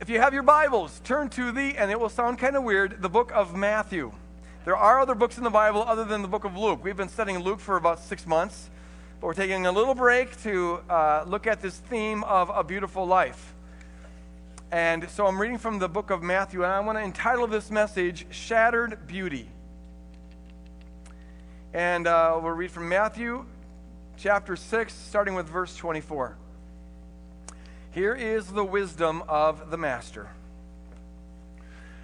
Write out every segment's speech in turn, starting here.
if you have your Bibles, turn to the, and it will sound kind of weird, the book of Matthew. There are other books in the Bible other than the book of Luke. We've been studying Luke for about six months, but we're taking a little break to uh, look at this theme of a beautiful life. And so I'm reading from the book of Matthew, and I want to entitle this message Shattered Beauty. And uh, we'll read from Matthew chapter 6, starting with verse 24. Here is the wisdom of the master.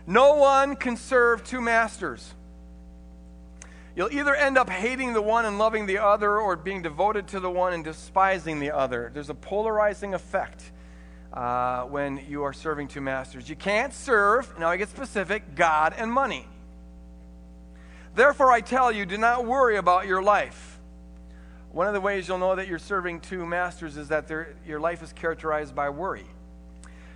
No one can serve two masters. You'll either end up hating the one and loving the other, or being devoted to the one and despising the other. There's a polarizing effect uh, when you are serving two masters. You can't serve, now I get specific, God and money. Therefore, I tell you, do not worry about your life one of the ways you'll know that you're serving two masters is that your life is characterized by worry.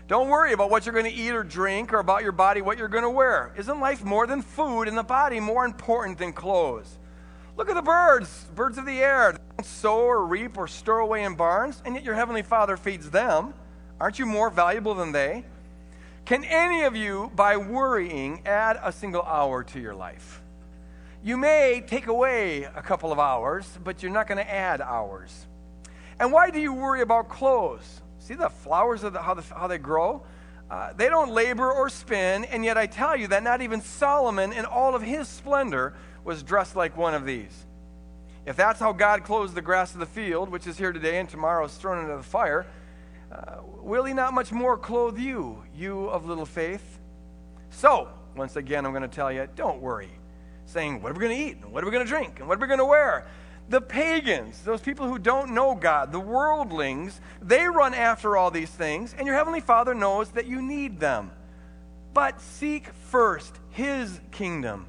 Don't worry about what you're going to eat or drink or about your body, what you're going to wear. Isn't life more than food and the body more important than clothes? Look at the birds, birds of the air. They don't sow or reap or store away in barns, and yet your heavenly Father feeds them. Aren't you more valuable than they? Can any of you, by worrying, add a single hour to your life? You may take away a couple of hours, but you're not going to add hours. And why do you worry about clothes? See the flowers of the, how, the, how they grow? Uh, they don't labor or spin, and yet I tell you that not even Solomon, in all of his splendor, was dressed like one of these. If that's how God clothes the grass of the field, which is here today and tomorrow is thrown into the fire, uh, will he not much more clothe you, you of little faith? So, once again, I'm going to tell you don't worry saying, What are we going to eat? And what are we going to drink? And what are we going to wear? The pagans, those people who don't know God, the worldlings, they run after all these things, and your Heavenly Father knows that you need them. But seek first His kingdom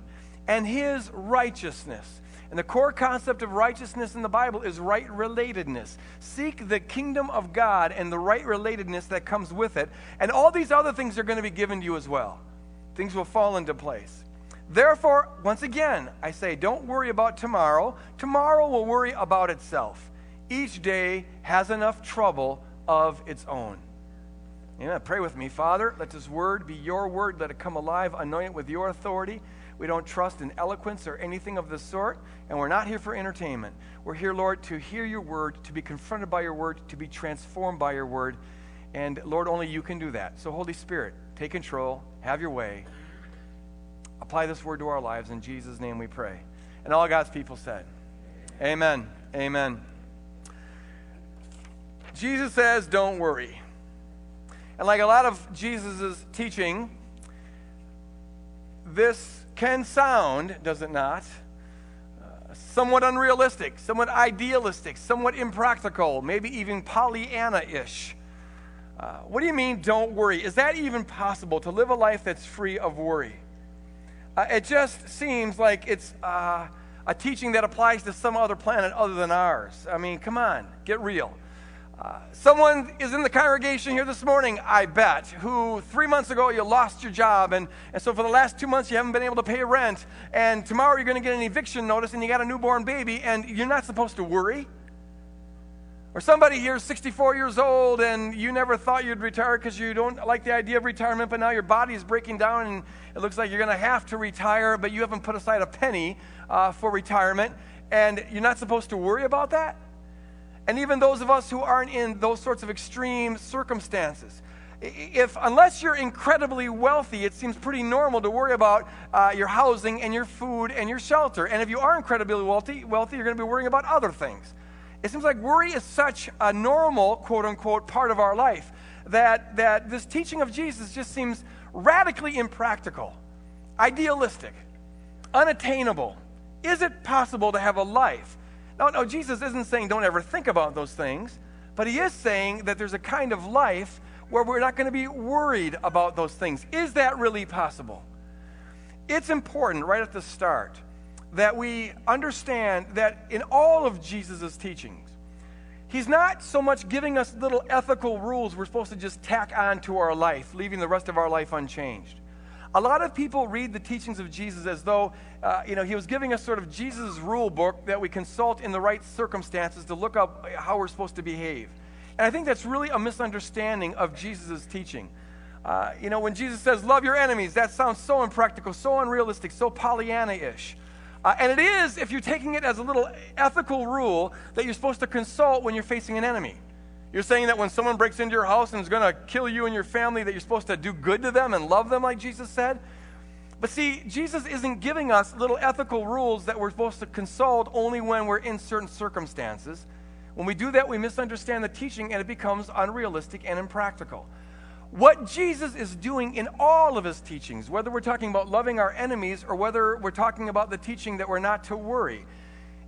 and His righteousness. And the core concept of righteousness in the Bible is right relatedness. Seek the kingdom of God and the right relatedness that comes with it. And all these other things are going to be given to you as well. Things will fall into place. Therefore, once again, I say, don't worry about tomorrow. Tomorrow will worry about itself. Each day has enough trouble of its own. Yeah, pray with me, Father. Let this word be your word. Let it come alive. Anoint it with your authority. We don't trust in eloquence or anything of the sort, and we're not here for entertainment. We're here, Lord, to hear your word, to be confronted by your word, to be transformed by your word. And Lord, only you can do that. So, Holy Spirit, take control, have your way apply this word to our lives. In Jesus' name we pray. And all God's people said, Amen. Amen. Jesus says, Don't worry. And like a lot of Jesus' teaching, this can sound, does it not, uh, somewhat unrealistic, somewhat idealistic, somewhat impractical, maybe even Pollyanna ish. Uh, what do you mean, don't worry? Is that even possible to live a life that's free of worry? Uh, it just seems like it's uh, a teaching that applies to some other planet other than ours. I mean, come on, get real. Uh, someone is in the congregation here this morning, I bet, who three months ago you lost your job, and, and so for the last two months you haven't been able to pay rent, and tomorrow you're going to get an eviction notice and you got a newborn baby, and you're not supposed to worry. Or somebody here is 64 years old and you never thought you'd retire because you don't like the idea of retirement, but now your body is breaking down and it looks like you're going to have to retire, but you haven't put aside a penny uh, for retirement, and you're not supposed to worry about that? And even those of us who aren't in those sorts of extreme circumstances, if unless you're incredibly wealthy, it seems pretty normal to worry about uh, your housing and your food and your shelter. And if you are incredibly wealthy, wealthy, you're going to be worrying about other things. It seems like worry is such a normal, quote unquote, part of our life that, that this teaching of Jesus just seems radically impractical, idealistic, unattainable. Is it possible to have a life? No, no, Jesus isn't saying don't ever think about those things, but he is saying that there's a kind of life where we're not going to be worried about those things. Is that really possible? It's important right at the start that we understand that in all of Jesus' teachings, he's not so much giving us little ethical rules we're supposed to just tack on to our life, leaving the rest of our life unchanged. A lot of people read the teachings of Jesus as though, uh, you know, he was giving us sort of Jesus' rule book that we consult in the right circumstances to look up how we're supposed to behave. And I think that's really a misunderstanding of Jesus' teaching. Uh, you know, when Jesus says, love your enemies, that sounds so impractical, so unrealistic, so Pollyanna ish. Uh, and it is if you're taking it as a little ethical rule that you're supposed to consult when you're facing an enemy. You're saying that when someone breaks into your house and is going to kill you and your family, that you're supposed to do good to them and love them, like Jesus said. But see, Jesus isn't giving us little ethical rules that we're supposed to consult only when we're in certain circumstances. When we do that, we misunderstand the teaching and it becomes unrealistic and impractical. What Jesus is doing in all of his teachings, whether we're talking about loving our enemies or whether we're talking about the teaching that we're not to worry,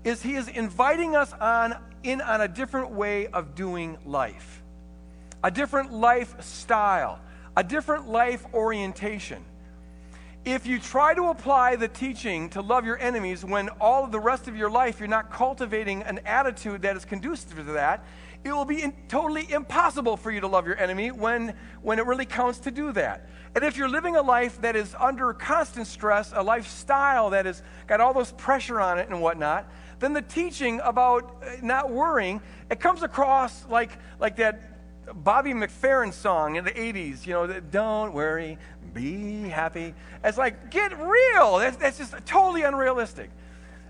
is he is inviting us on in on a different way of doing life, a different lifestyle, a different life orientation. If you try to apply the teaching to love your enemies when all of the rest of your life you're not cultivating an attitude that is conducive to that, it will be in, totally impossible for you to love your enemy when, when it really counts to do that. And if you're living a life that is under constant stress, a lifestyle that has got all this pressure on it and whatnot, then the teaching about uh, not worrying, it comes across like, like that Bobby McFerrin song in the 80s, you know, don't worry, be happy. It's like, get real. That's, that's just totally unrealistic.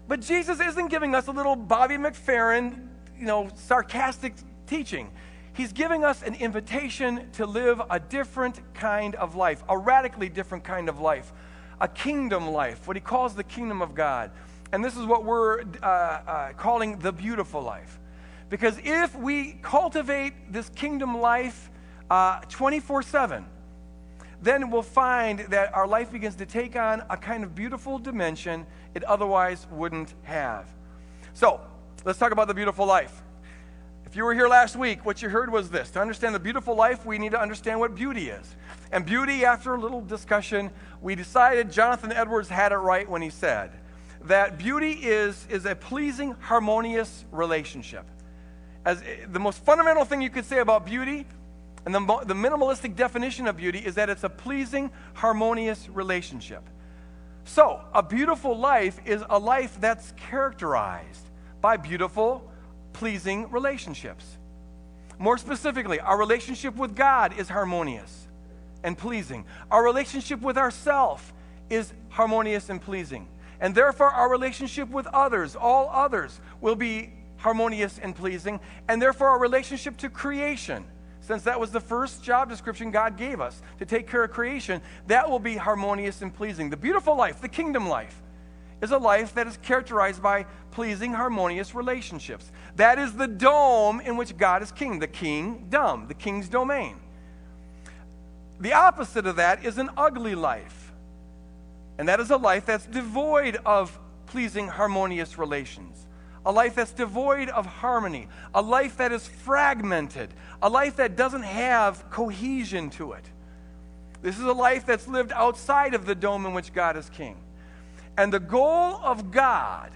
But Jesus isn't giving us a little Bobby McFerrin, you know, sarcastic teaching. He's giving us an invitation to live a different kind of life, a radically different kind of life, a kingdom life, what he calls the kingdom of God. And this is what we're uh, uh, calling the beautiful life. Because if we cultivate this kingdom life uh, 24 7, then we'll find that our life begins to take on a kind of beautiful dimension it otherwise wouldn't have. So, let's talk about the beautiful life. If you were here last week, what you heard was this To understand the beautiful life, we need to understand what beauty is. And beauty, after a little discussion, we decided Jonathan Edwards had it right when he said that beauty is, is a pleasing, harmonious relationship. As the most fundamental thing you could say about beauty and the, the minimalistic definition of beauty is that it's a pleasing, harmonious relationship. So, a beautiful life is a life that's characterized by beautiful, pleasing relationships. More specifically, our relationship with God is harmonious and pleasing. Our relationship with ourself is harmonious and pleasing. And therefore, our relationship with others, all others, will be harmonious and pleasing. And therefore, our relationship to creation since that was the first job description God gave us to take care of creation, that will be harmonious and pleasing. The beautiful life, the kingdom life, is a life that is characterized by pleasing, harmonious relationships. That is the dome in which God is king, the king kingdom, the king's domain. The opposite of that is an ugly life. And that is a life that's devoid of pleasing, harmonious relations a life that's devoid of harmony, a life that is fragmented, a life that doesn't have cohesion to it. This is a life that's lived outside of the dome in which God is king. And the goal of God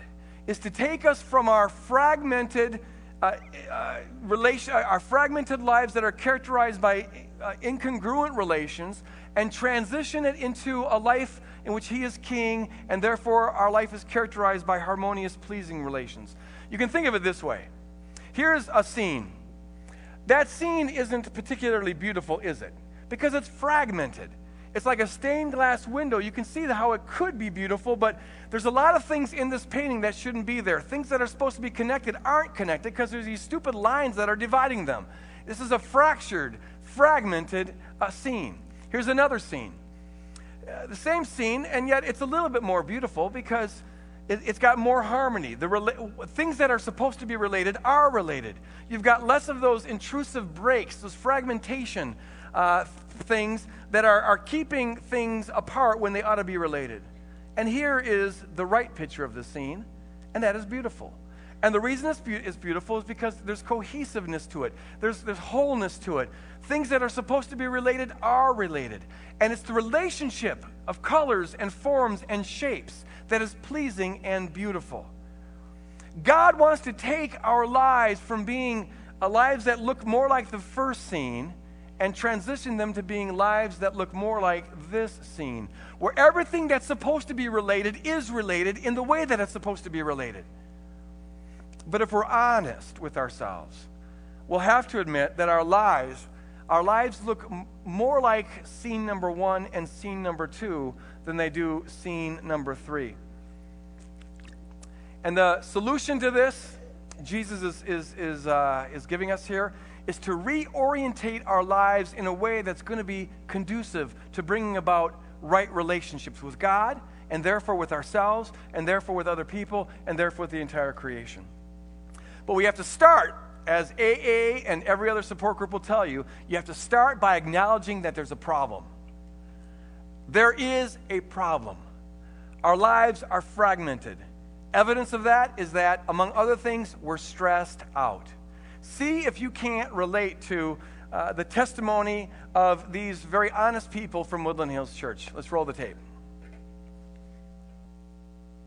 is to take us from our fragmented uh, uh, relation, uh, our fragmented lives that are characterized by uh, incongruent relations and transition it into a life in which He is king, and therefore our life is characterized by harmonious, pleasing relations. You can think of it this way here's a scene. That scene isn't particularly beautiful, is it? Because it's fragmented. It's like a stained glass window. You can see how it could be beautiful, but there's a lot of things in this painting that shouldn't be there. Things that are supposed to be connected aren't connected because there's these stupid lines that are dividing them. This is a fractured, fragmented uh, scene. Here's another scene. Uh, the same scene, and yet it's a little bit more beautiful because it, has got more harmony. The rela- things that are supposed to be related are related. You've got less of those intrusive breaks, those fragmentation uh, things that are, are keeping things apart when they ought to be related. And here is the right picture of the scene, and that is beautiful. And the reason it's, be- it's beautiful is because there's cohesiveness to it, there's, there's wholeness to it. Things that are supposed to be related are related. And it's the relationship of colors and forms and shapes that is pleasing and beautiful. God wants to take our lives from being uh, lives that look more like the first scene and transition them to being lives that look more like this scene, where everything that's supposed to be related is related in the way that it's supposed to be related. But if we're honest with ourselves, we'll have to admit that our lives our lives look m- more like scene number one and scene number two than they do scene number three. And the solution to this, Jesus is, is, is, uh, is giving us here, is to reorientate our lives in a way that's going to be conducive to bringing about right relationships with God, and therefore with ourselves, and therefore with other people, and therefore with the entire creation. But we have to start, as AA and every other support group will tell you, you have to start by acknowledging that there's a problem. There is a problem. Our lives are fragmented. Evidence of that is that, among other things, we're stressed out. See if you can't relate to uh, the testimony of these very honest people from Woodland Hills Church. Let's roll the tape.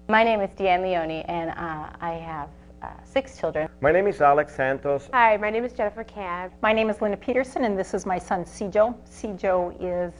My name is Deanne Leone, and uh, I have uh, six children. My name is Alex Santos. Hi, my name is Jennifer Cab. My name is Linda Peterson, and this is my son, Cijo. Cijo is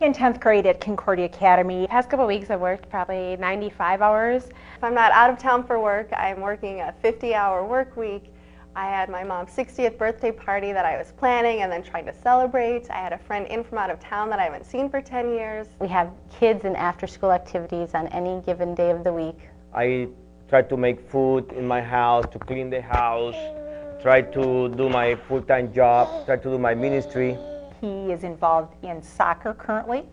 in 10th grade at Concordia Academy. The past couple weeks, I've worked probably 95 hours. If I'm not out of town for work, I'm working a 50 hour work week. I had my mom's 60th birthday party that I was planning and then trying to celebrate. I had a friend in from out of town that I haven't seen for 10 years. We have kids and after school activities on any given day of the week. I try to make food in my house, to clean the house, try to do my full time job, try to do my ministry. He is involved in soccer currently,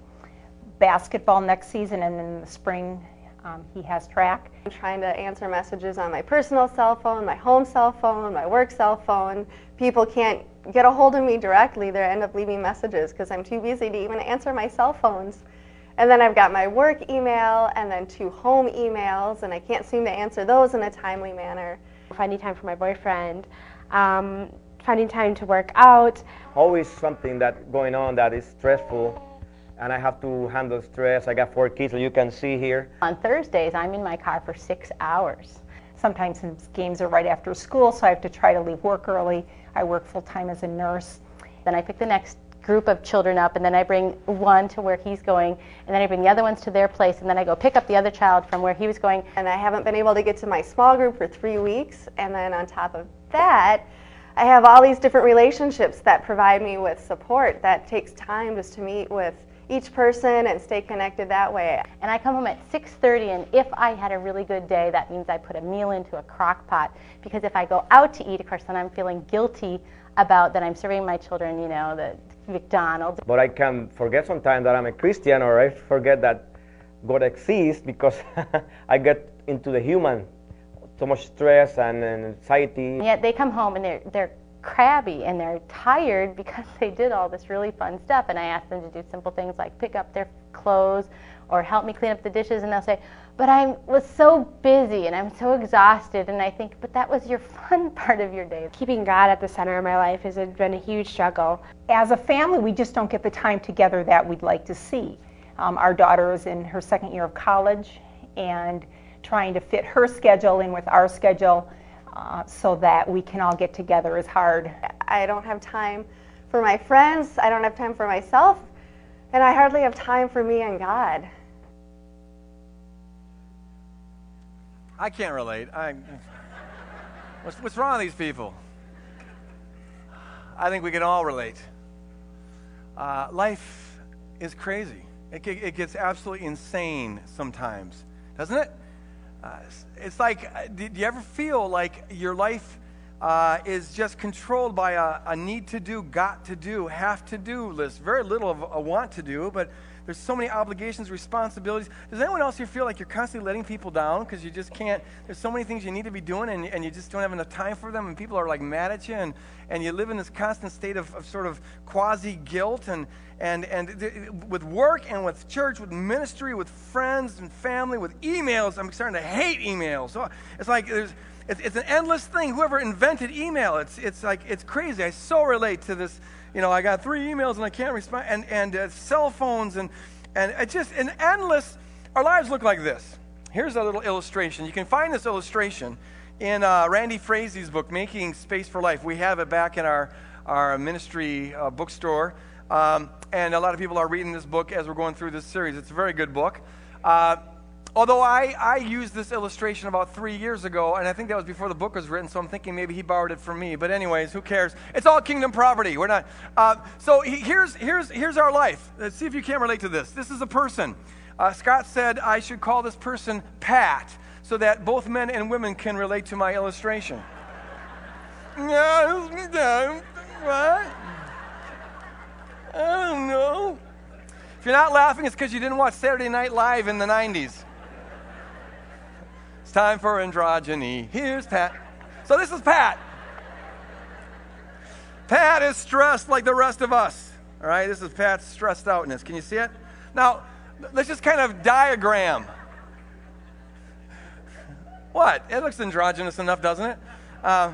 basketball next season, and in the spring um, he has track. I'm trying to answer messages on my personal cell phone, my home cell phone, my work cell phone. People can't get a hold of me directly. They end up leaving messages because I'm too busy to even answer my cell phones. And then I've got my work email and then two home emails, and I can't seem to answer those in a timely manner. Finding time for my boyfriend, um, finding time to work out. Always something that going on that is stressful, and I have to handle stress. I got four kids, as you can see here. On Thursdays, I'm in my car for six hours. Sometimes his games are right after school, so I have to try to leave work early. I work full time as a nurse. Then I pick the next group of children up, and then I bring one to where he's going, and then I bring the other ones to their place, and then I go pick up the other child from where he was going. And I haven't been able to get to my small group for three weeks. And then on top of that, I have all these different relationships that provide me with support that takes time just to meet with each person and stay connected that way. And I come home at 6:30, and if I had a really good day, that means I put a meal into a crock pot. Because if I go out to eat, of course, then I'm feeling guilty about that I'm serving my children, you know, the McDonald's. But I can forget sometimes that I'm a Christian, or I forget that God exists because I get into the human, so much stress and, and anxiety. And yet they come home and they're they're crabby and they're tired because they did all this really fun stuff. And I ask them to do simple things like pick up their clothes or help me clean up the dishes, and they'll say, "But I was so busy and I'm so exhausted." And I think, "But that was your fun part of your day." Keeping God at the center of my life has been a huge struggle. As a family, we just don't get the time together that we'd like to see. Um, our daughter is in her second year of college, and trying to fit her schedule in with our schedule uh, so that we can all get together is hard. I don't have time for my friends, I don't have time for myself, and I hardly have time for me and God. I can't relate. I, what's, what's wrong with these people? I think we can all relate. Uh, life is crazy. It, it gets absolutely insane sometimes, doesn't it? Uh, it's like, uh, do you ever feel like your life uh, is just controlled by a, a, need to do, got to do, have to do list? Very little of a want to do, but there's so many obligations, responsibilities. Does anyone else here feel like you're constantly letting people down because you just can't? There's so many things you need to be doing and, and you just don't have enough time for them, and people are like mad at you, and, and you live in this constant state of, of sort of quasi guilt and, and, and th- with work and with church, with ministry, with friends and family, with emails. I'm starting to hate emails. So it's like there's, it's, it's an endless thing. Whoever invented email, it's, it's like, it's crazy. I so relate to this you know, I got three emails and I can't respond, and, and uh, cell phones, and, and it's just an endless, our lives look like this. Here's a little illustration. You can find this illustration in uh, Randy Frazee's book, Making Space for Life. We have it back in our, our ministry uh, bookstore. Um, and a lot of people are reading this book as we're going through this series. It's a very good book. Uh, although I, I used this illustration about three years ago, and I think that was before the book was written, so I'm thinking maybe he borrowed it from me. But, anyways, who cares? It's all kingdom property. We're not. Uh, so, he, here's, here's, here's our life. Let's see if you can relate to this. This is a person. Uh, Scott said I should call this person Pat so that both men and women can relate to my illustration. what? I don't know. If you're not laughing, it's because you didn't watch Saturday Night Live in the 90s. It's time for androgyny. Here's Pat. So this is Pat. Pat is stressed like the rest of us. All right, this is Pat's stressed outness. Can you see it? Now, let's just kind of diagram. What? It looks androgynous enough, doesn't it? Uh,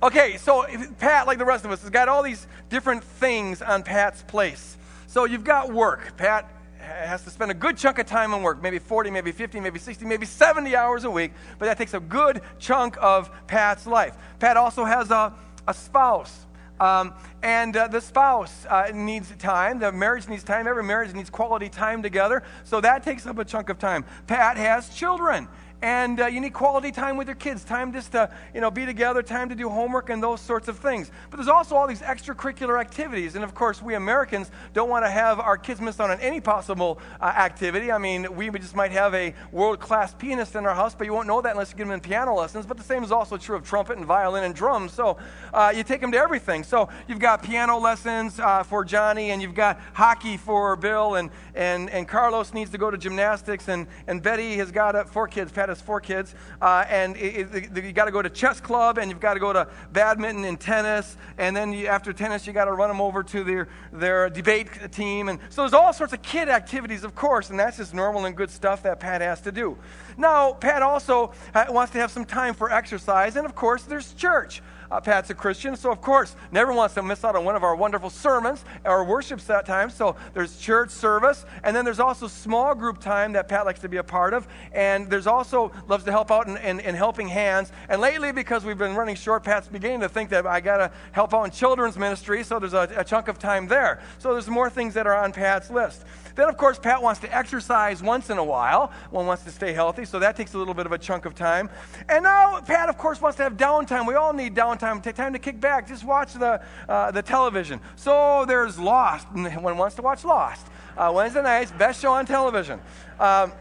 okay, so Pat, like the rest of us, has got all these different things on Pat's place. So you've got work. Pat has to spend a good chunk of time on work, maybe 40, maybe 50, maybe 60, maybe 70 hours a week, but that takes a good chunk of Pat's life. Pat also has a, a spouse. Um, and uh, the spouse uh, needs time. The marriage needs time. Every marriage needs quality time together. So that takes up a chunk of time. Pat has children and uh, you need quality time with your kids, time just to you know be together, time to do homework and those sorts of things. But there's also all these extracurricular activities, and of course we Americans don't want to have our kids miss out on any possible uh, activity. I mean, we just might have a world-class pianist in our house, but you won't know that unless you give them piano lessons. But the same is also true of trumpet and violin and drums. So uh, you take them to everything. So you've got piano lessons uh, for Johnny, and you've got hockey for Bill, and and and Carlos needs to go to gymnastics, and and Betty has got uh, four kids. Pat has four kids, uh, and it, it, you got to go to chess club, and you've got to go to badminton and tennis, and then you, after tennis, you got to run them over to their their debate team, and so there's all sorts of kid activities, of course, and that's just normal and good stuff that Pat has to do. Now, Pat also uh, wants to have some time for exercise, and of course, there's church. Uh, Pat's a Christian, so of course, never wants to miss out on one of our wonderful sermons or worships that time. So there's church service, and then there's also small group time that Pat likes to be a part of. And there's also loves to help out in, in, in helping hands. And lately, because we've been running short, Pat's beginning to think that I got to help out in children's ministry, so there's a, a chunk of time there. So there's more things that are on Pat's list. Then, of course, Pat wants to exercise once in a while. One wants to stay healthy, so that takes a little bit of a chunk of time. And now, Pat, of course, wants to have downtime. We all need downtime, take time to kick back, just watch the, uh, the television. So there's Lost. One wants to watch Lost. Uh, Wednesday nights, best show on television. Um,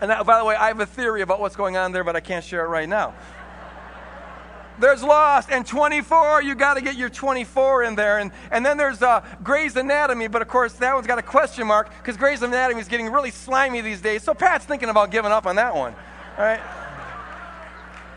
and that, by the way, I have a theory about what's going on there, but I can't share it right now there's Lost, and 24, you got to get your 24 in there. And, and then there's uh, Grey's Anatomy, but of course, that one's got a question mark because Grey's Anatomy is getting really slimy these days. So Pat's thinking about giving up on that one. All right?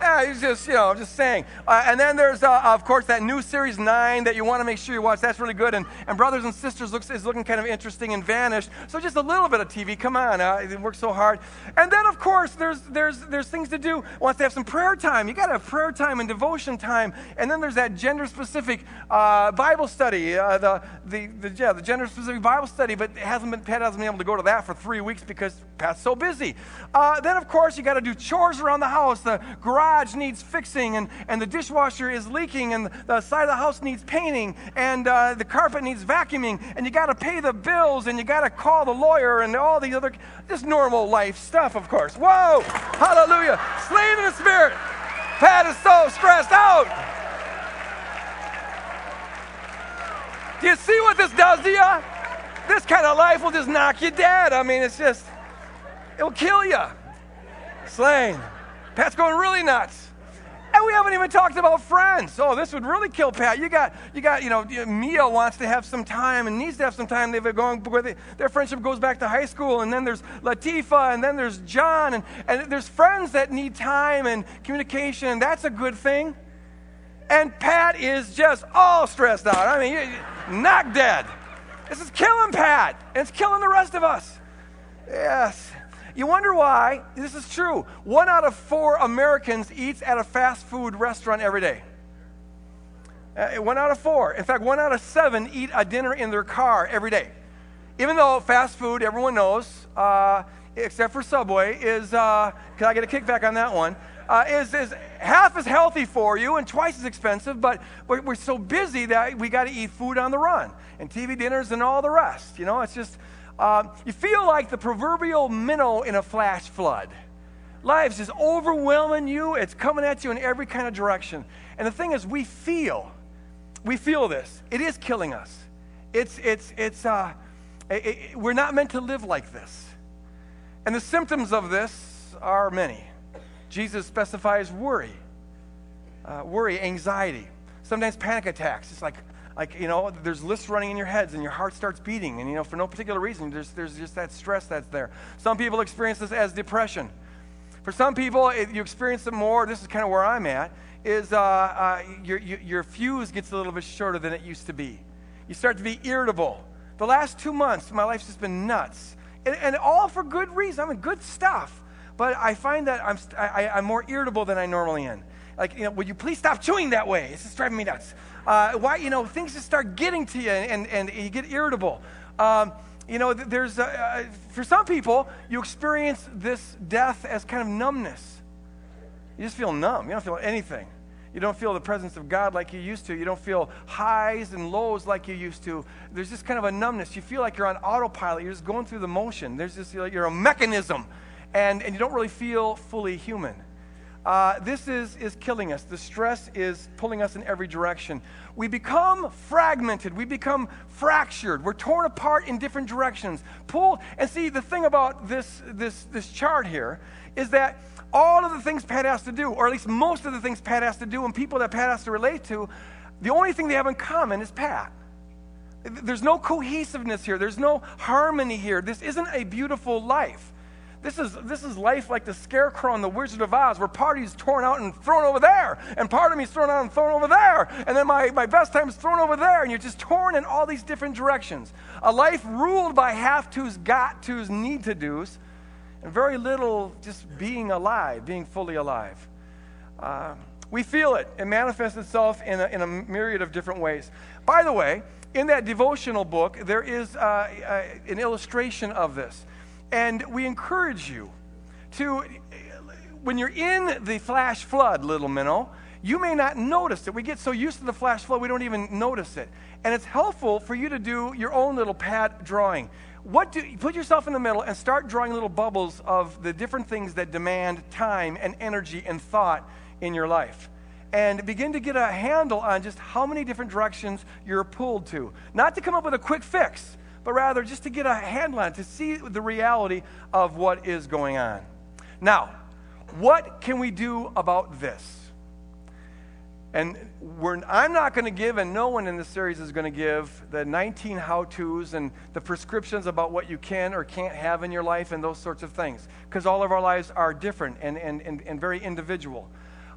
Yeah, he's just, you know, I'm just saying. Uh, and then there's, uh, of course, that new series nine that you want to make sure you watch. That's really good. And, and Brothers and Sisters looks, is looking kind of interesting and vanished. So just a little bit of TV. Come on, uh, it works so hard. And then, of course, there's, there's, there's things to do. Wants to have some prayer time. You got to have prayer time and devotion time. And then there's that gender-specific uh, Bible study. Uh, the, the, the, yeah, the gender-specific Bible study. But hasn't been, Pat hasn't been able to go to that for three weeks because Pat's so busy. Uh, then, of course, you got to do chores around the house. The garage garage needs fixing, and, and the dishwasher is leaking, and the side of the house needs painting, and uh, the carpet needs vacuuming, and you got to pay the bills, and you got to call the lawyer, and all the other, just normal life stuff, of course. Whoa! Hallelujah! Slain in the spirit! Pat is so stressed out! Do you see what this does to you? This kind of life will just knock you dead. I mean, it's just, it'll kill you. Slain. Pat's going really nuts. And we haven't even talked about friends. Oh, this would really kill Pat. You got, you got, you know, Mia wants to have some time and needs to have some time. They've been going they, their friendship goes back to high school, and then there's Latifa, and then there's John, and, and there's friends that need time and communication. That's a good thing. And Pat is just all stressed out. I mean, knock dead. This is killing Pat, and it's killing the rest of us. Yes. You wonder why this is true. One out of four Americans eats at a fast food restaurant every day. Uh, one out of four. In fact, one out of seven eat a dinner in their car every day. Even though fast food, everyone knows, uh, except for Subway, is, uh, can I get a kickback on that one? Uh, is, is half as healthy for you and twice as expensive, but we're, we're so busy that we got to eat food on the run and TV dinners and all the rest. You know, it's just, Uh, you feel like the proverbial minnow in a flash flood. Life's just overwhelming you, it's coming at you in every kind of direction. And the thing is, we feel, we feel this. It is killing us. It's, it's, it's, uh, it, it, we're not meant to live like this. And the symptoms of this are many. Jesus specifies worry, uh, worry, anxiety, sometimes panic attacks. It's like, like you know, there's lists running in your heads and your heart starts beating, and you know, for no particular reason, there's, there's just that stress that's there. Some people experience this as depression. For some people, it, you experience it more. This is kind of where I'm at. Is uh, uh, your, your, fuse gets a little bit shorter than it used to be. You start to be irritable. The last two months, my life's just been nuts, and, and all for good reason. I mean, good stuff. But I find that I'm, I, I'm more irritable than I normally am. Like, you know, would you please stop chewing that way? It's just driving me nuts. Uh, why, you know, things just start getting to you and, and, you get irritable. Um, you know, there's, uh, for some people, you experience this death as kind of numbness. You just feel numb. You don't feel anything. You don't feel the presence of God like you used to. You don't feel highs and lows like you used to. There's just kind of a numbness. You feel like you're on autopilot. You're just going through the motion. There's just, you're a mechanism, and, and you don't really feel fully human. Uh, this is, is killing us. The stress is pulling us in every direction. We become fragmented. We become fractured. We're torn apart in different directions. Pulled. And see, the thing about this, this, this chart here is that all of the things Pat has to do, or at least most of the things Pat has to do, and people that Pat has to relate to, the only thing they have in common is Pat. There's no cohesiveness here. There's no harmony here. This isn't a beautiful life. This is, this is life like the scarecrow in the Wizard of Oz, where part of is torn out and thrown over there, and part of me's thrown out and thrown over there, and then my, my best time is thrown over there, and you're just torn in all these different directions. A life ruled by have tos, got tos, need to do's, and very little just being alive, being fully alive. Uh, we feel it. It manifests itself in a, in a myriad of different ways. By the way, in that devotional book, there is uh, uh, an illustration of this. And we encourage you to, when you're in the flash flood, little minnow, you may not notice it. We get so used to the flash flood, we don't even notice it. And it's helpful for you to do your own little Pat drawing. What do, put yourself in the middle and start drawing little bubbles of the different things that demand time and energy and thought in your life. And begin to get a handle on just how many different directions you're pulled to. Not to come up with a quick fix, but rather just to get a handle on to see the reality of what is going on. Now, what can we do about this? And I'm not going to give, and no one in this series is going to give, the 19 how to's and the prescriptions about what you can or can't have in your life and those sorts of things, because all of our lives are different and, and, and, and very individual.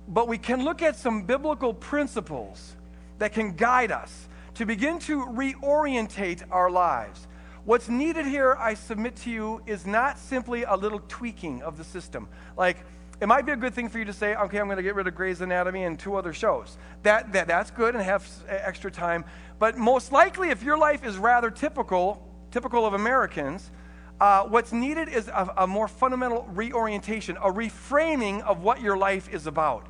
But we can look at some biblical principles that can guide us to begin to reorientate our lives. What's needed here, I submit to you, is not simply a little tweaking of the system. Like, it might be a good thing for you to say, okay, I'm going to get rid of Grey's Anatomy and two other shows. That, that, that's good and have extra time. But most likely, if your life is rather typical, typical of Americans, uh, what's needed is a, a more fundamental reorientation, a reframing of what your life is about,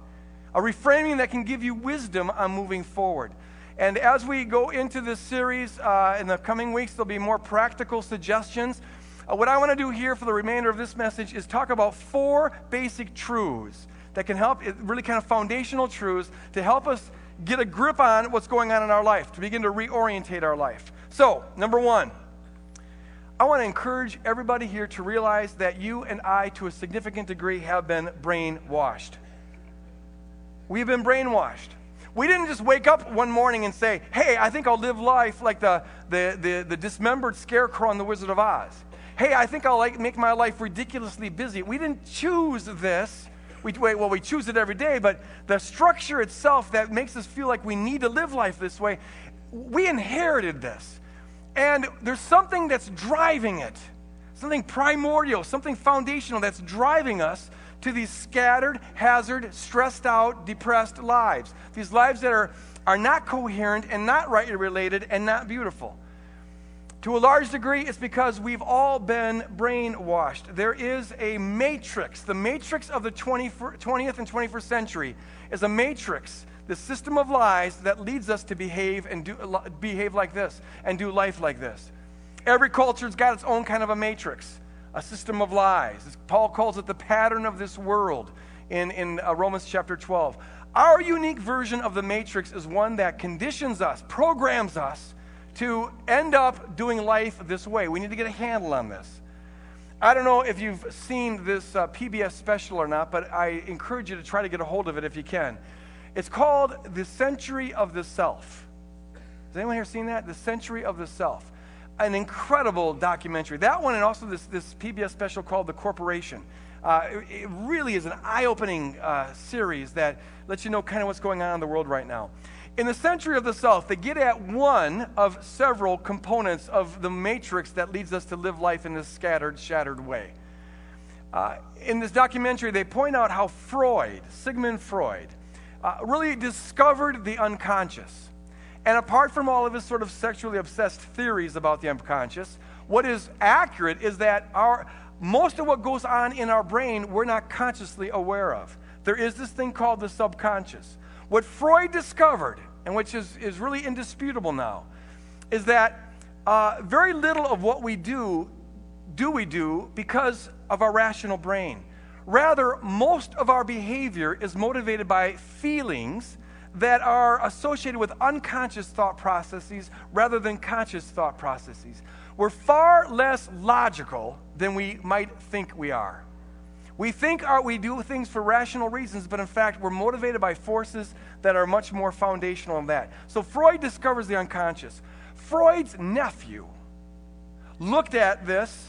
a reframing that can give you wisdom on moving forward. And as we go into this series uh, in the coming weeks, there'll be more practical suggestions. Uh, what I want to do here for the remainder of this message is talk about four basic truths that can help, really kind of foundational truths to help us get a grip on what's going on in our life, to begin to reorientate our life. So, number one, I want to encourage everybody here to realize that you and I, to a significant degree, have been brainwashed. We've been brainwashed. We didn't just wake up one morning and say, hey, I think I'll live life like the, the, the, the dismembered scarecrow in The Wizard of Oz. Hey, I think I'll like, make my life ridiculously busy. We didn't choose this. We, well, we choose it every day, but the structure itself that makes us feel like we need to live life this way, we inherited this. And there's something that's driving it, something primordial, something foundational that's driving us to these scattered, hazard, stressed out, depressed lives. These lives that are, are not coherent and not rightly related and not beautiful. To a large degree, it's because we've all been brainwashed. There is a matrix. The matrix of the 20th and 21st century is a matrix, the system of lies that leads us to behave and do, behave like this and do life like this. Every culture's got its own kind of a matrix, a system of lies. Paul calls it the pattern of this world in, in uh, Romans chapter 12. Our unique version of the matrix is one that conditions us, programs us to end up doing life this way. We need to get a handle on this. I don't know if you've seen this uh, PBS special or not, but I encourage you to try to get a hold of it if you can. It's called The Century of the Self. Has anyone here seen that? The Century of the Self. An incredible documentary. That one, and also this, this PBS special called The Corporation. Uh, it, it, really is an eye opening uh, series that lets you know kind of what's going on in the world right now. In the century of the Self, they get at one of several components of the matrix that leads us to live life in this scattered, shattered way. Uh, in this documentary, they point out how Freud, Sigmund Freud, uh, really discovered the unconscious. And apart from all of his sort of sexually obsessed theories about the unconscious, what is accurate is that our, most of what goes on in our brain we're not consciously aware of. There is this thing called the subconscious. What Freud discovered, and which is, is really indisputable now, is that uh, very little of what we do do we do because of our rational brain. Rather, most of our behavior is motivated by feelings that are associated with unconscious thought processes rather than conscious thought processes. We're far less logical than we might think we are. We think our, we do things for rational reasons, but in fact, we're motivated by forces that are much more foundational than that. So Freud discovers the unconscious. Freud's nephew looked at this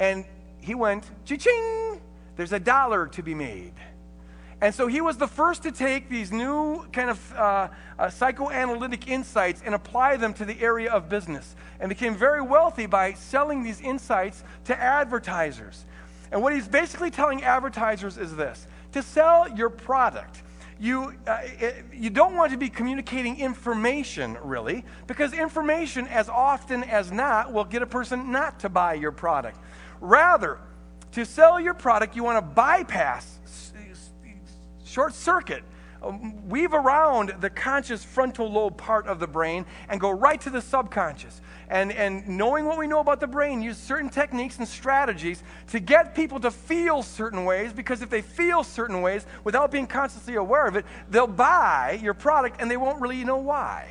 and he went, ching, there's a dollar to be made. And so he was the first to take these new kind of uh, uh, psychoanalytic insights and apply them to the area of business and became very wealthy by selling these insights to advertisers. And what he's basically telling advertisers is this to sell your product, you, uh, you don't want to be communicating information, really, because information, as often as not, will get a person not to buy your product. Rather, to sell your product, you want to bypass, short circuit um, weave around the conscious frontal lobe part of the brain and go right to the subconscious. And, and knowing what we know about the brain, use certain techniques and strategies to get people to feel certain ways because if they feel certain ways without being consciously aware of it, they'll buy your product and they won't really know why.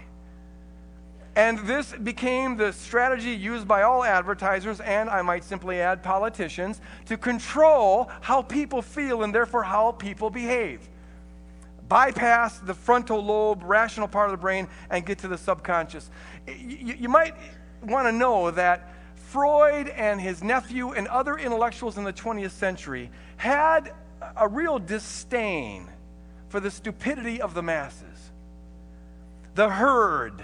And this became the strategy used by all advertisers, and I might simply add politicians, to control how people feel and therefore how people behave bypass the frontal lobe, rational part of the brain, and get to the subconscious. You, you might want to know that Freud and his nephew and other intellectuals in the 20th century had a real disdain for the stupidity of the masses, the herd.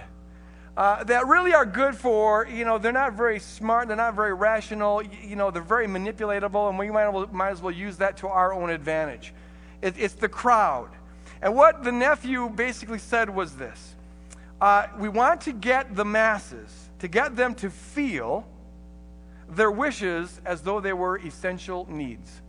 Uh, that really are good for, you know, they're not very smart, they're not very rational, you know, they're very manipulatable, and we might, might as well use that to our own advantage. It, it's the crowd. And what the nephew basically said was this uh, We want to get the masses, to get them to feel their wishes as though they were essential needs.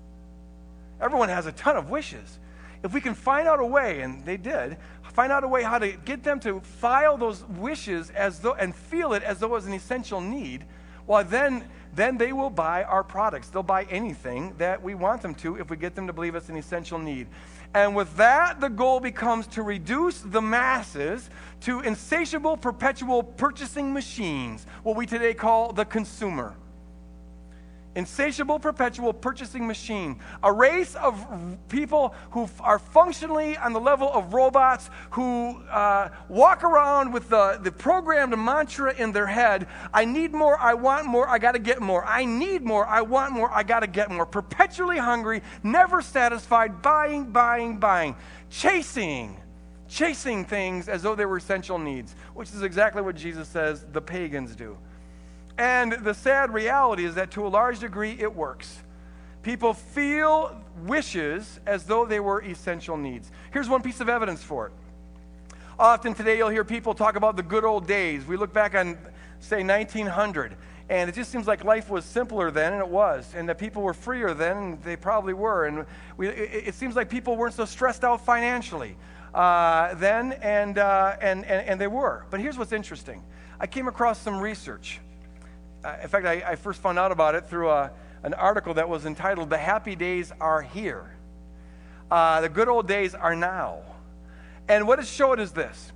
Everyone has a ton of wishes. If we can find out a way, and they did, find out a way how to get them to file those wishes as though and feel it as though it was an essential need, well, then, then they will buy our products. They'll buy anything that we want them to if we get them to believe it's an essential need. And with that, the goal becomes to reduce the masses to insatiable, perpetual purchasing machines, what we today call the consumer insatiable, perpetual purchasing machine, a race of people who are functionally on the level of robots who uh, walk around with the, the programmed mantra in their head I need more, I want more, I got to get more. I need more, I want more, I got to get more. Perpetually hungry, never satisfied, buying, buying, buying, chasing. Chasing things as though they were essential needs, which is exactly what Jesus says the pagans do. And the sad reality is that to a large degree, it works. People feel wishes as though they were essential needs. Here's one piece of evidence for it. Often today, you'll hear people talk about the good old days. We look back on, say, 1900, and it just seems like life was simpler then, and it was, and that people were freer then, and they probably were. And we, it, it, seems like people weren't so stressed out financially uh, then, and, uh, and, and, and they were. But here's what's interesting I came across some research in fact, I, I, first found out about it through a, an article that was entitled The Happy Days Are Here. Uh, the good old days are now. And what it showed is this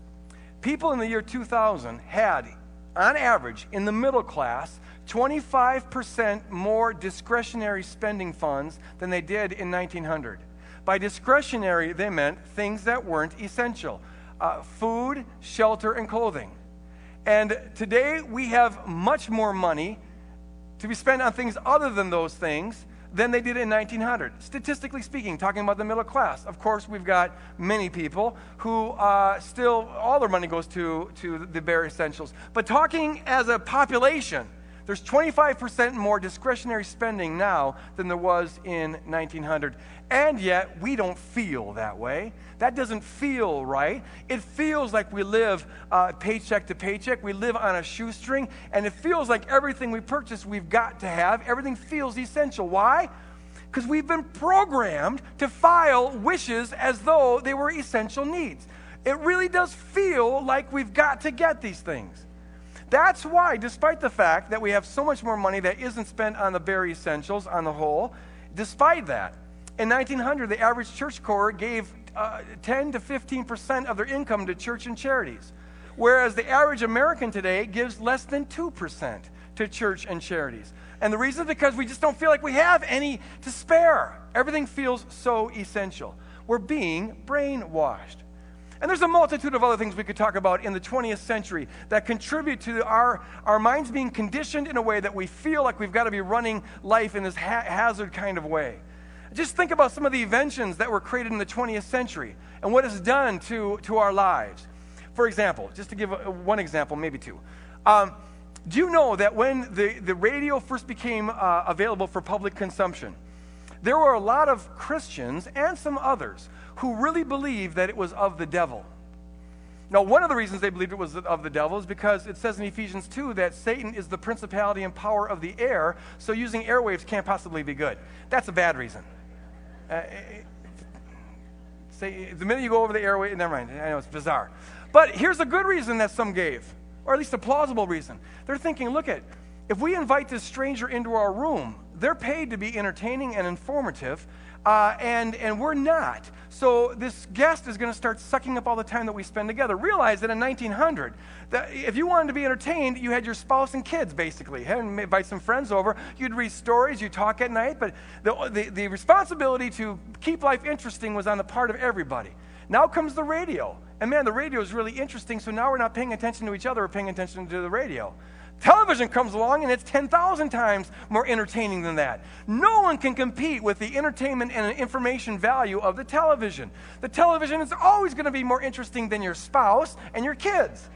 people in the year 2000 had, on average, in the middle class, 25% more discretionary spending funds than they did in 1900. By discretionary, they meant things that weren't essential uh, food, shelter, and clothing. And today we have much more money to be spent on things other than those things than they did in 1900. Statistically speaking, talking about the middle class, of course, we've got many people who uh, still, all their money goes to, to the bare essentials. But talking as a population, there's 25% more discretionary spending now than there was in 1900. And yet, we don't feel that way. That doesn't feel right. It feels like we live uh, paycheck to paycheck. We live on a shoestring. And it feels like everything we purchase, we've got to have. Everything feels essential. Why? Because we've been programmed to file wishes as though they were essential needs. It really does feel like we've got to get these things. That's why, despite the fact that we have so much more money that isn't spent on the bare essentials on the whole, despite that, in 1900, the average church corps gave uh, 10 to 15 percent of their income to church and charities, whereas the average American today gives less than 2 percent to church and charities. And the reason is because we just don't feel like we have any to spare. Everything feels so essential. We're being brainwashed. And there's a multitude of other things we could talk about in the 20th century that contribute to our, our minds being conditioned in a way that we feel like we've got to be running life in this ha- hazard kind of way. Just think about some of the inventions that were created in the 20th century and what it's done to, to our lives. For example, just to give a, one example, maybe two. Um, do you know that when the, the radio first became uh, available for public consumption, there were a lot of Christians and some others who really believed that it was of the devil. Now, one of the reasons they believed it was of the devil is because it says in Ephesians 2 that Satan is the principality and power of the air, so using airwaves can't possibly be good. That's a bad reason. Uh, say, the minute you go over the airway, never mind, I know it's bizarre. But here's a good reason that some gave, or at least a plausible reason. They're thinking, look at, if we invite this stranger into our room, they're paid to be entertaining and informative, uh, and, and we're not. So this guest is going to start sucking up all the time that we spend together. Realize that in 1900, that if you wanted to be entertained, you had your spouse and kids, basically. And invite some friends over. You'd read stories, you'd talk at night, but the, the, the responsibility to keep life interesting was on the part of everybody. Now comes the radio. And man, the radio is really interesting, so now we're not paying attention to each other, we're paying attention to the radio. Television comes along and it's 10,000 times more entertaining than that. No one can compete with the entertainment and information value of the television. The television is always going to be more interesting than your spouse and your kids.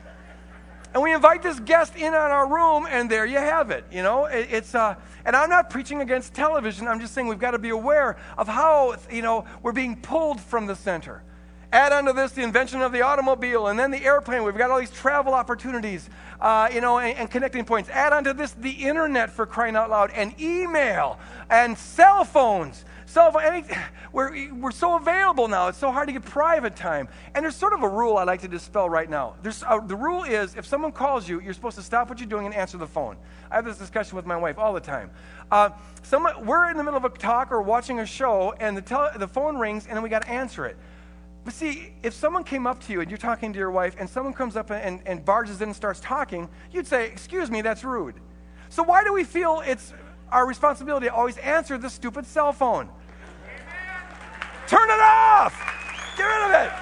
And we invite this guest in on our room, and there you have it. You know, it, it's uh, and I'm not preaching against television. I'm just saying we've got to be aware of how you know we're being pulled from the center. Add onto this the invention of the automobile and then the airplane. We've got all these travel opportunities, uh, you know, and, and, connecting points. Add onto this the internet for crying out loud, and email, and cell phones. Cell phone, any, we're, we're so available now. It's so hard to get private time. And there's sort of a rule I like to dispel right now. There's a, the rule is if someone calls you, you're supposed to stop what you're doing and answer the phone. I have this discussion with my wife all the time. Uh, someone, we're in the middle of a talk or watching a show, and the, tele, the phone rings, and then we got to answer it. But see, if someone came up to you and you're talking to your wife and someone comes up and, and barges in and starts talking, you'd say, Excuse me, that's rude. So why do we feel it's our responsibility to always answer the stupid cell phone? Turn it off! Get rid of it!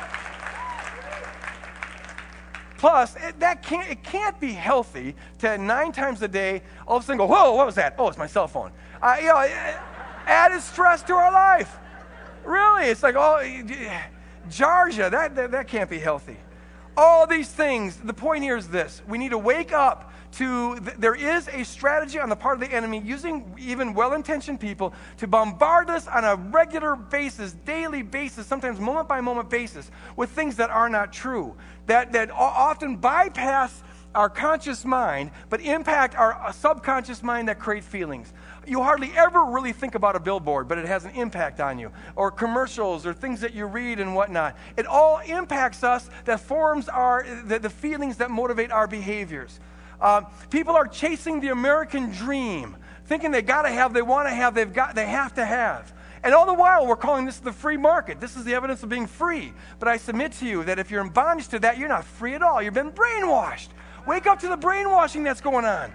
Plus, it, that can't, it can't be healthy to nine times a day all of a sudden go, whoa, what was that? Oh, it's my cell phone. Uh, you know, added stress to our life. Really, it's like, oh, you. That, that, that can't be healthy. All these things, the point here is this we need to wake up to th- there is a strategy on the part of the enemy using even well intentioned people to bombard us on a regular basis, daily basis, sometimes moment by moment basis with things that are not true, that, that often bypass our conscious mind, but impact our uh, subconscious mind that create feelings you hardly ever really think about a billboard, but it has an impact on you, or commercials, or things that you read and whatnot. It all impacts us that forms our, the, the feelings that motivate our behaviors. Uh, people are chasing the American dream, thinking they got to have, they want to have, they've got, they have to have. And all the while, we're calling this the free market. This is the evidence of being free. But I submit to you that if you're in bondage to that, you're not free at all. You've been brainwashed. Wake up to the brainwashing that's going on.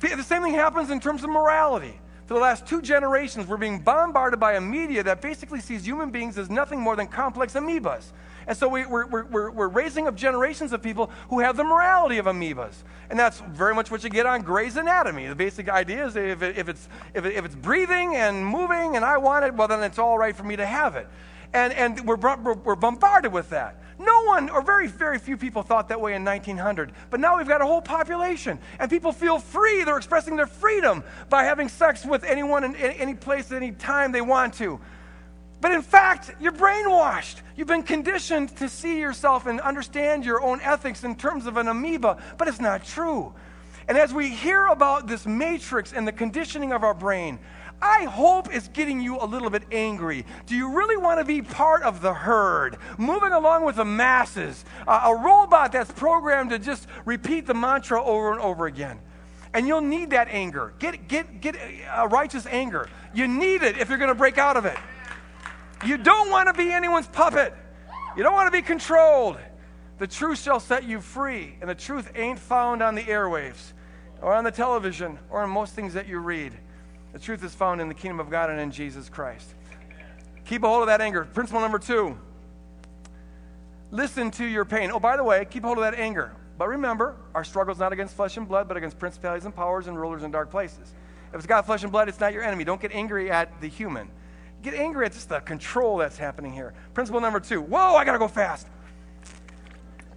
The same thing happens in terms of morality. For the last two generations, we're being bombarded by a media that basically sees human beings as nothing more than complex amoebas. And so we, are we're, we're, we're raising up generations of people who have the morality of amoebas. And that's very much what you get on Grey's Anatomy. The basic idea is if, it, if, it's, if, it, if it's breathing and moving and I want it, well, then it's all right for me to have it. And, and we're, we're, we're bombarded with that. No one, or very, very few people thought that way in 1900. But now we've got a whole population, and people feel free. They're expressing their freedom by having sex with anyone in any place at any time they want to. But in fact, you're brainwashed. You've been conditioned to see yourself and understand your own ethics in terms of an amoeba, but it's not true. And as we hear about this matrix and the conditioning of our brain, I hope it's getting you a little bit angry. Do you really want to be part of the herd, moving along with the masses, uh, a robot that's programmed to just repeat the mantra over and over again? And you'll need that anger. Get, get, get a righteous anger. You need it if you're going to break out of it. You don't want to be anyone's puppet. You don't want to be controlled. The truth shall set you free, and the truth ain't found on the airwaves or on the television or in most things that you read. The truth is found in the kingdom of God and in Jesus Christ. Keep a hold of that anger. Principle number two listen to your pain. Oh, by the way, keep a hold of that anger. But remember, our struggle is not against flesh and blood, but against principalities and powers and rulers in dark places. If it's got flesh and blood, it's not your enemy. Don't get angry at the human. Get angry at just the control that's happening here. Principle number two. Whoa, I got to go fast.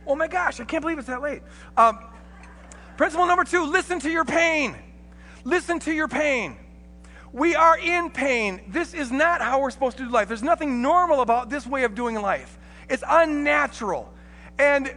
Oh my gosh, I can't believe it's that late. Um, principle number two listen to your pain. Listen to your pain. We are in pain. This is not how we're supposed to do life. There's nothing normal about this way of doing life. It's unnatural. And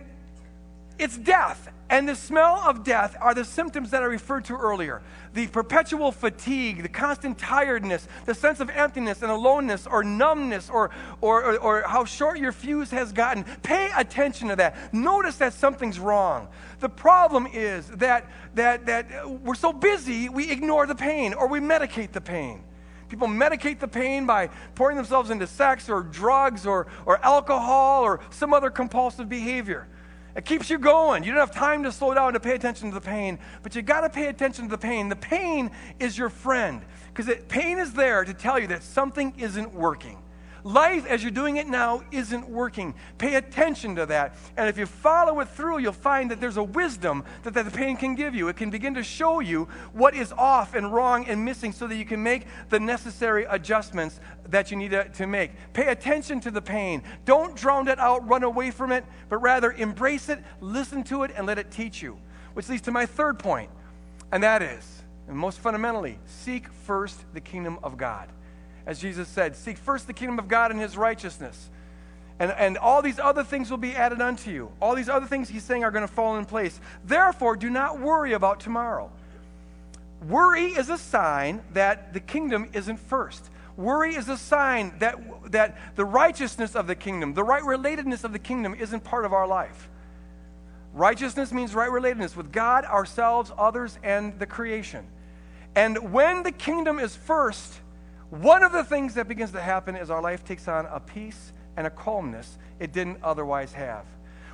it's death. And the smell of death are the symptoms that I referred to earlier the perpetual fatigue, the constant tiredness, the sense of emptiness and aloneness or numbness or, or, or, or, how short your fuse has gotten. Pay attention to that. Notice that something's wrong. The problem is that, that, that we're so busy, we ignore the pain or we medicate the pain. People medicate the pain by pouring themselves into sex or drugs or, or alcohol or some other compulsive behavior. It keeps you going. You don't have time to slow down to pay attention to the pain, but you got to pay attention to the pain. The pain is your friend because pain is there to tell you that something isn't working. Life, as you're doing it now, isn't working. Pay attention to that. And if you follow it through, you'll find that there's a wisdom that, that the pain can give you. It can begin to show you what is off and wrong and missing so that you can make the necessary adjustments that you need to, to make. Pay attention to the pain. Don't drown it out, run away from it, but rather embrace it, listen to it, and let it teach you. Which leads to my third point, and that is, and most fundamentally, seek first the kingdom of God as Jesus said, seek first the kingdom of God and his righteousness. And, and all these other things will be added unto you. All these other things he's saying are going to fall in place. Therefore, do not worry about tomorrow. Worry is a sign that the kingdom isn't first. Worry is a sign that, that the righteousness of the kingdom, the right relatedness of the kingdom, isn't part of our life. Righteousness means right relatedness with God, ourselves, others, and the creation. And when the kingdom is first, one of the things that begins to happen is our life takes on a peace and a calmness it didn't otherwise have.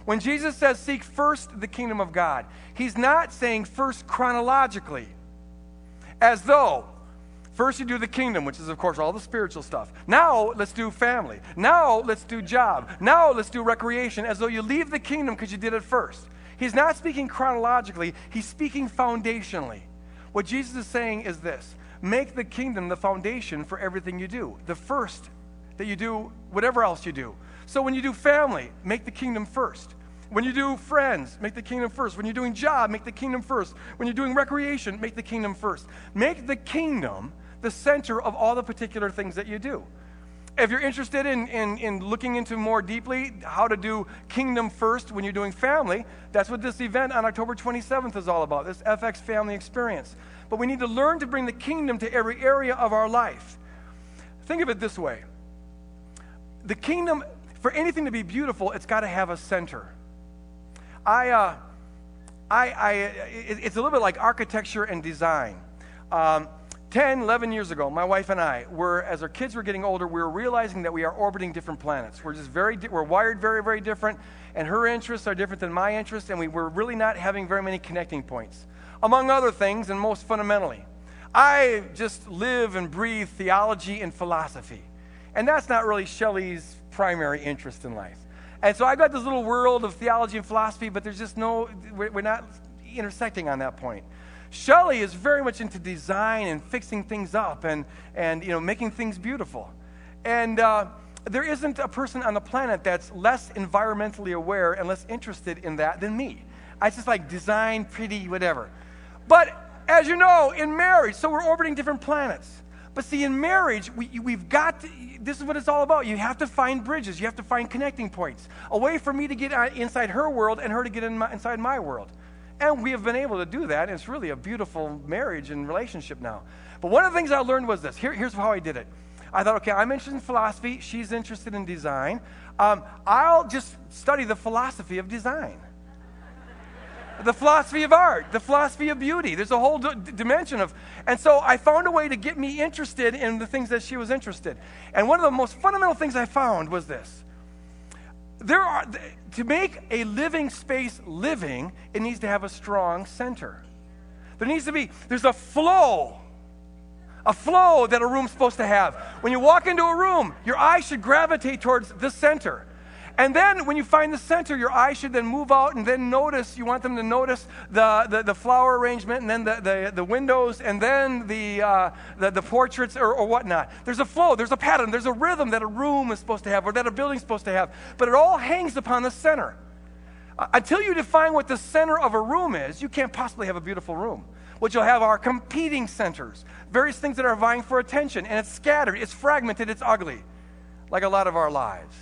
When Jesus says, Seek first the kingdom of God, he's not saying first chronologically, as though First, you do the kingdom, which is, of course, all the spiritual stuff. Now, let's do family. Now, let's do job. Now, let's do recreation, as though you leave the kingdom because you did it first. He's not speaking chronologically, he's speaking foundationally. What Jesus is saying is this Make the kingdom the foundation for everything you do, the first that you do, whatever else you do. So when you do family, make the kingdom first. When you do friends, make the kingdom first. When you're doing job, make the kingdom first. When you're doing recreation, make the kingdom first. Make the kingdom the center of all the particular things that you do. If you're interested in, in, in looking into more deeply how to do kingdom first when you're doing family, that's what this event on October 27th is all about, this FX family experience but we need to learn to bring the kingdom to every area of our life. Think of it this way the kingdom, for anything to be beautiful, it's got to have a center. I, uh, I, I, it's a little bit like architecture and design. Um, 10, 11 years ago, my wife and I were, as our kids were getting older, we were realizing that we are orbiting different planets. We're just very, we're wired very, very different, and her interests are different than my interests, and we were really not having very many connecting points. Among other things, and most fundamentally, I just live and breathe theology and philosophy. And that's not really Shelley's primary interest in life. And so I've got this little world of theology and philosophy, but there's just no, we're, not intersecting on that point. Shelley is very much into design and fixing things up and, and you know, making things beautiful. And uh, there isn't a person on the planet that's less environmentally aware and less interested in that than me. I just like design, pretty, whatever. But as you know, in marriage, so we're orbiting different planets. But see, in marriage, we, we've got to, this is what it's all about. You have to find bridges, you have to find connecting points. A way for me to get inside her world and her to get in my, inside my world. And we have been able to do that. And it's really a beautiful marriage and relationship now. But one of the things I learned was this. Here, here's how I did it. I thought, okay, I'm interested in philosophy. She's interested in design. Um, I'll just study the philosophy of design, the philosophy of art, the philosophy of beauty. There's a whole d- dimension of. And so I found a way to get me interested in the things that she was interested. And one of the most fundamental things I found was this there are to make a living space living it needs to have a strong center there needs to be there's a flow a flow that a room's supposed to have when you walk into a room your eye should gravitate towards the center and then when you find the center, your eyes should then move out and then notice, you want them to notice the, the, the flower arrangement and then the, the, the windows and then the, uh, the, the, portraits or, or whatnot. There's a flow, there's a pattern, there's a rhythm that a room is supposed to have or that a building's supposed to have. But it all hangs upon the center. Uh, until you define what the center of a room is, you can't possibly have a beautiful room. What you'll have are competing centers, various things that are vying for attention, and it's scattered, it's fragmented, it's ugly, like a lot of our lives.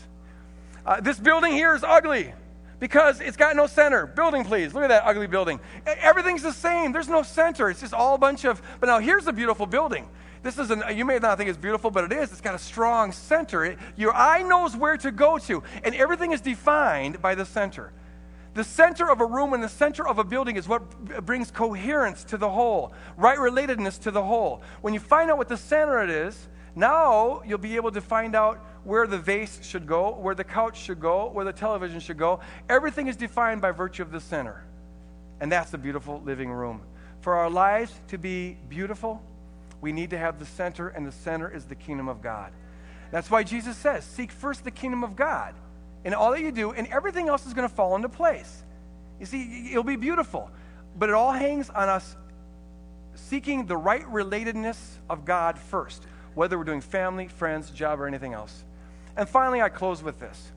Uh, this building here is ugly because it's got no center. Building, please. Look at that ugly building. Everything's the same. There's no center. It's just all a bunch of. But now here's a beautiful building. This is an, you may not think it's beautiful, but it is. It's got a strong center. It, your eye knows where to go to, and everything is defined by the center. The center of a room and the center of a building is what brings coherence to the whole, right relatedness to the whole. When you find out what the center it is, now you'll be able to find out where the vase should go, where the couch should go, where the television should go. Everything is defined by virtue of the center. And that's the beautiful living room. For our lives to be beautiful, we need to have the center, and the center is the kingdom of God. That's why Jesus says, Seek first the kingdom of God in all that you do, and everything else is going to fall into place. You see, it'll be beautiful, but it all hangs on us seeking the right relatedness of God first, whether we're doing family, friends, job, or anything else. And finally, I close with this.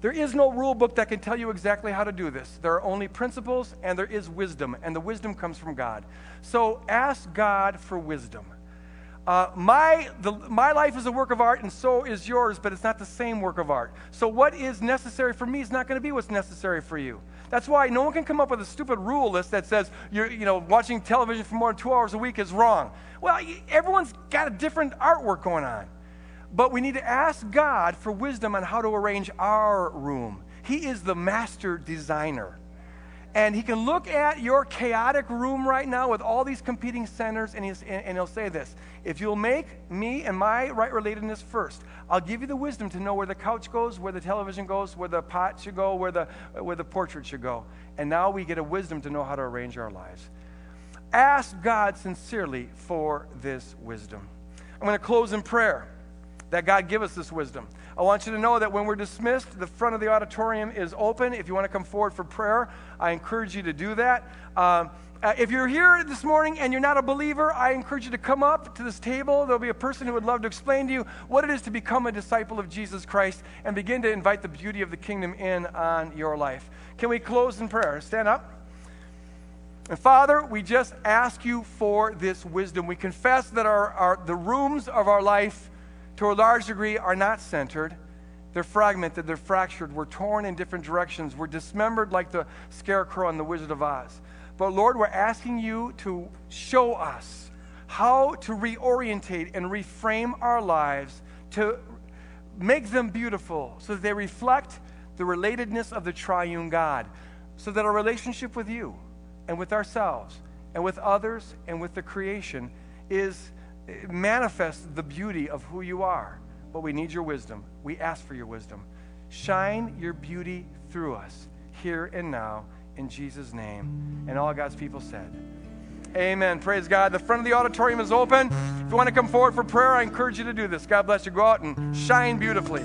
There is no rule book that can tell you exactly how to do this. There are only principles and there is wisdom, and the wisdom comes from God. So ask God for wisdom. Uh, my, the, my life is a work of art, and so is yours, but it's not the same work of art. So, what is necessary for me is not going to be what's necessary for you. That's why no one can come up with a stupid rule list that says you're, you know, watching television for more than two hours a week is wrong. Well, everyone's got a different artwork going on. But we need to ask God for wisdom on how to arrange our room. He is the master designer. And he can look at your chaotic room right now with all these competing centers, and, and he'll say this If you'll make me and my right relatedness first, I'll give you the wisdom to know where the couch goes, where the television goes, where the pot should go, where the, where the portrait should go. And now we get a wisdom to know how to arrange our lives. Ask God sincerely for this wisdom. I'm going to close in prayer that God give us this wisdom. I want you to know that when we're dismissed, the front of the auditorium is open. If you want to come forward for prayer, I encourage you to do that. Um, uh, if you're here this morning and you're not a believer, I encourage you to come up to this table. There'll be a person who would love to explain to you what it is to become a disciple of Jesus Christ and begin to invite the beauty of the kingdom in on your life. Can we close in prayer? Stand up. And Father, we just ask you for this wisdom. We confess that our, our, the rooms of our life to a large degree, are not centered. They're fragmented, they're fractured, we're torn in different directions, we're dismembered like the scarecrow in The Wizard of Oz. But Lord, we're asking you to show us how to reorientate and reframe our lives to make them beautiful so that they reflect the relatedness of the triune God. so that our relationship with you and with ourselves and with others and with the creation is manifests the beauty of who you are. But we need your wisdom. We ask for your wisdom. Shine your beauty through us here and now in Jesus' name. And all God's people said, Amen. Praise God. The front of the auditorium is open. If you want to come forward for prayer, I encourage you to do this. God bless you. Go out and shine beautifully.